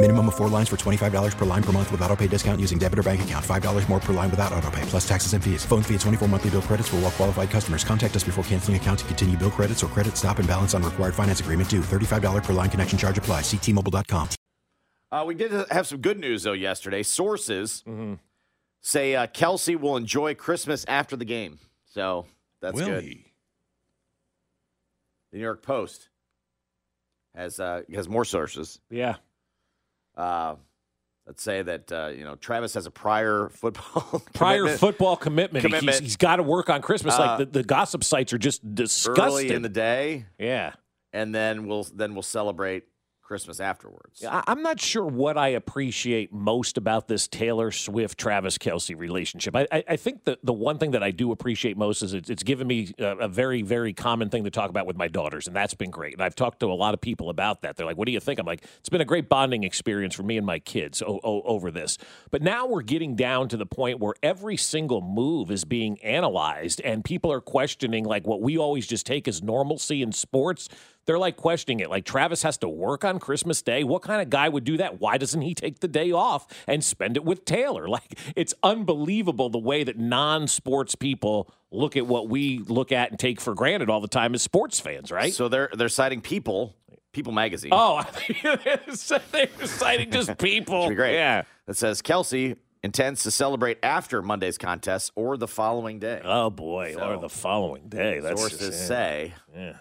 Minimum of four lines for $25 per line per month with auto pay discount using debit or bank account. $5 more per line without auto pay, plus taxes and fees. Phone fee at 24 monthly bill credits for all well qualified customers. Contact us before canceling account to continue bill credits or credit stop and balance on required finance agreement due. $35 per line connection charge apply. Ctmobile.com. Uh, we did have some good news though yesterday. Sources say uh, Kelce will enjoy Christmas after the game, so that's Will good. he? The New York Post has uh, has more sources. Yeah. Uh, let's say that uh, you know Travis has a prior football Prior commitment football commitment. Commitment. He's, he's got to work on Christmas. Uh, like the, the gossip sites are just disgusting. early in the day, yeah. and then we'll then we'll celebrate Christmas afterwards. I'm not sure what I appreciate most about this Taylor Swift Travis Kelce relationship. I, I, I think the, the one thing that I do appreciate most is it's, it's given me a, a very, very common thing to talk about with my daughters, and that's been great. And I've talked to a lot of people about that. They're like, what do you think? I'm like, it's been a great bonding experience for me and my kids o- o- over this. But now we're getting down to the point where every single move is being analyzed, and people are questioning, like, what we always just take as normalcy in sports they're like questioning it. Like Travis has to work on Christmas Day. What kind of guy would do that? Why doesn't he take the day off and spend it with Taylor? Like it's unbelievable the way that non-sports people look at what we look at and take for granted all the time as sports fans, right? So they're they're citing People, People Magazine. oh, they're citing just people. Great. Yeah. That says Kelce intends to celebrate after Monday's contest or the following day. Oh boy, So, or the following day. That's Sources just, say. Yeah.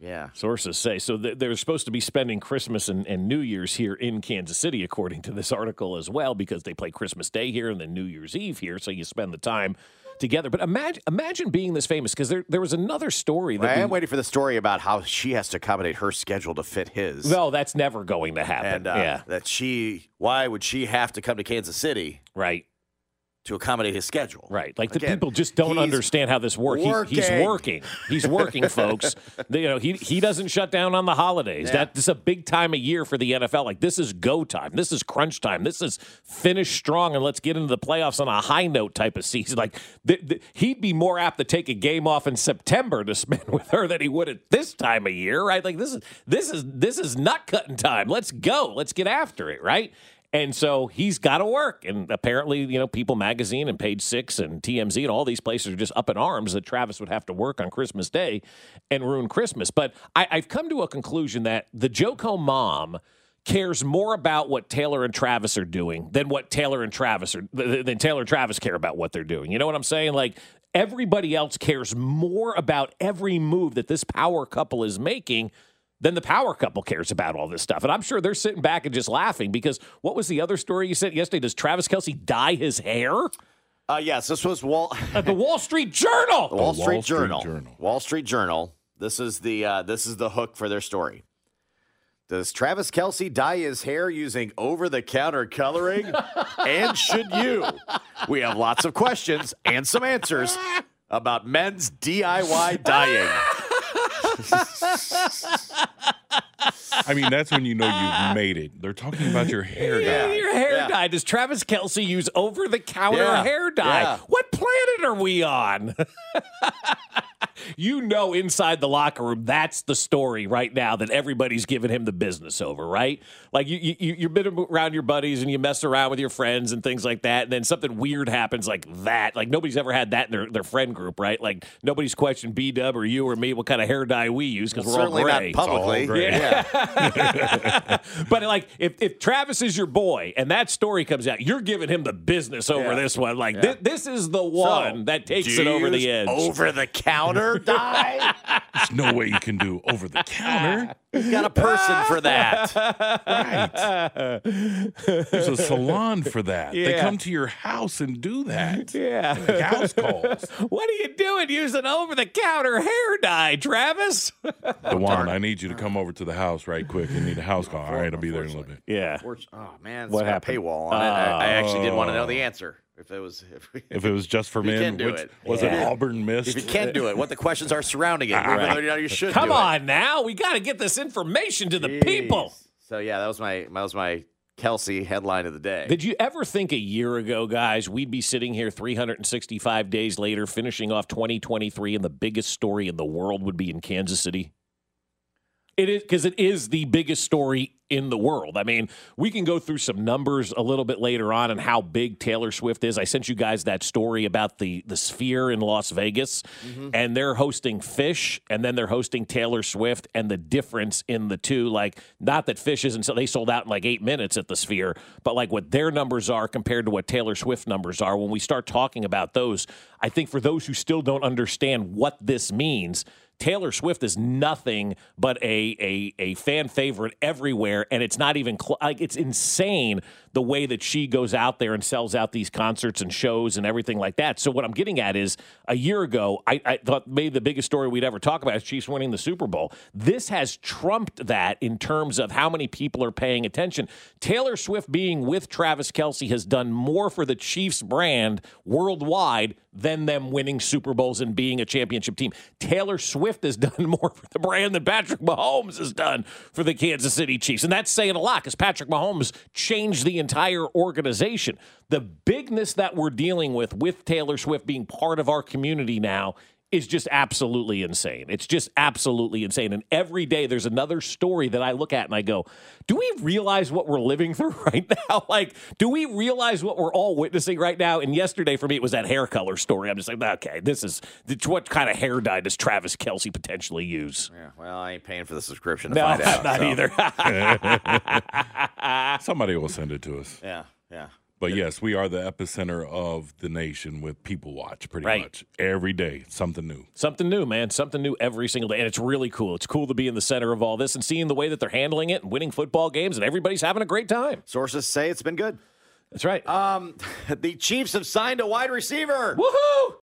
Yeah. Sources say. So th- they're supposed to be spending Christmas and, and New Year's here in Kansas City, according to this article as well, because they play Christmas Day here and then New Year's Eve here. So you spend the time together. But imagine imagine being this famous because there, there was another story that I we- am waiting for the story about how she has to accommodate her schedule to fit his. no, that's never going to happen. and uh, yeah, that she, why would she have to come to Kansas City right. To accommodate his schedule? Right. Like the Again, people just don't understand how this works. He, he's working. working. He's working, folks. The- you know, he he doesn't shut down on the holidays. Yeah. That this is a big time of year for the NFL. Like this is go time. This is crunch time. This is finish strong and let's get into the playoffs on a high note type of season. Like th- th- he'd be more apt to take a game off in September to spend with her than he would at this time of year, right? Like this is this is this is nut cutting time. Let's go. Let's get after it, right? And so he's got to work. And apparently, you know, People Magazine and Page Six and TMZ and all these places are just up in arms that Travis would have to work on Christmas Day and ruin Christmas. But I, I've come to a conclusion that the Joko mom cares more about what Taylor and Travis are doing than what Taylor and Travis are than Taylor and Travis care about what they're doing. You know what I'm saying? Like everybody else cares more about every move that this power couple is making than the power couple cares about all this stuff. And I'm sure they're sitting back and just laughing because what was the other story you said yesterday? Does Travis Kelce dye his hair? Uh, yes, this was Wall, At the Wall Street Journal. the Wall, Wall Street, Street Journal. Journal. Wall Street Journal. This is the uh, this is the hook for their story. Does Travis Kelce dye his hair using over the counter coloring? and should you? We have lots of questions and some answers about men's DIY dyeing. I mean, that's when you know you've made it. They're talking about your hair Yeah, dye. your hair Yeah. dye. Does Travis Kelce use over the counter Yeah. hair dye? Yeah. What planet are we on? you know, inside the locker room, that's the story right now that everybody's giving him the business over, right? Like you, you, you've been around your buddies and you mess around with your friends and things like that, and then something weird happens like that. Like nobody's ever had that in their, their friend group, right? Like nobody's questioned B Dub or you or me what kind of hair dye we use because we're all gray. not publicly. gray. Yeah. but like, if, if Travis is your boy and that story comes out, you're giving him the business over Yeah. this one. Like, thi- this is the one that takes it over the edge. Over the counter die? There's no way you can do over the counter. You've got a person for that. Right. There's a salon for that. They come to your house and do that. yeah. Like house calls. What are you doing using over the counter hair dye, Travis? Dewan, I need you to come over to the house right quick. You need a house call. All right, I'll be there in a little bit. yeah. Oh man, What what got a happened? paywall on it. I, I actually did want to know the Oh. answer. If it was, if, we, If it was just for men, can do which it. was Yeah. it Auburn missed? if you can do it, what the questions are surrounding it, even though you know you should. Come do it. on now. We got to get this information to the people. So yeah, that was my that was my Kelce headline of the day. Did you ever think a year ago, guys, we'd be sitting here 365 days later, finishing off 2023, and the biggest story in the world would be in Kansas City? It is because it is the biggest story in the world. I mean, we can go through some numbers a little bit later on and how big Taylor Swift is. I sent you guys that story about the the Sphere in Las Vegas, mm-hmm. and they're hosting Phish, and then they're hosting Taylor Swift, and the difference in the two, like not that Phish isn't so they sold out in like eight minutes at the Sphere, but like what their numbers are compared to what Taylor Swift numbers are. When we start talking about those, I think for those who still don't understand what this means. Taylor Swift is nothing but a a, a fan favorite everywhere, and it's not even cl- like it's insane the way that she goes out there and sells out these concerts and shows and everything like that. So what I'm getting at is a year ago, I, I thought maybe the biggest story we'd ever talk about is Chiefs winning the Super Bowl. This has trumped that in terms of how many people are paying attention. Taylor Swift being with Travis Kelce has done more for the Chiefs brand worldwide than them winning Super Bowls and being a championship team. Taylor Swift has done more for the brand than Patrick Mahomes has done for the Kansas City Chiefs. And that's saying a lot because Patrick Mahomes changed the entire organization. The bigness that we're dealing with with Taylor Swift being part of our community now is just absolutely insane. It's just absolutely insane. And every day there's another story that I look at and I go, do we realize what we're living through right now? Like, do we realize what we're all witnessing right now? And yesterday for me, it was that hair color story. I'm just like, okay, this is what kind of hair dye does Travis Kelce potentially use? Yeah, well, I ain't paying for the subscription to No, find out. not so. either. Somebody will send it to us. Yeah, yeah. But yes, we are the epicenter of the nation with People Watch pretty Right. much. Every day, something new. Something new, man. Something new every single day. And it's really cool. It's cool to be in the center of all this and seeing the way that they're handling it and winning football games, and everybody's having a great time. Sources say it's been good. That's right. Um, the Chiefs have signed a wide receiver. Woohoo!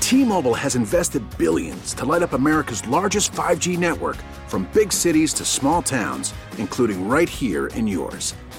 T-Mobile has invested billions to light up America's largest 5G network from big cities to small towns, including right here in yours.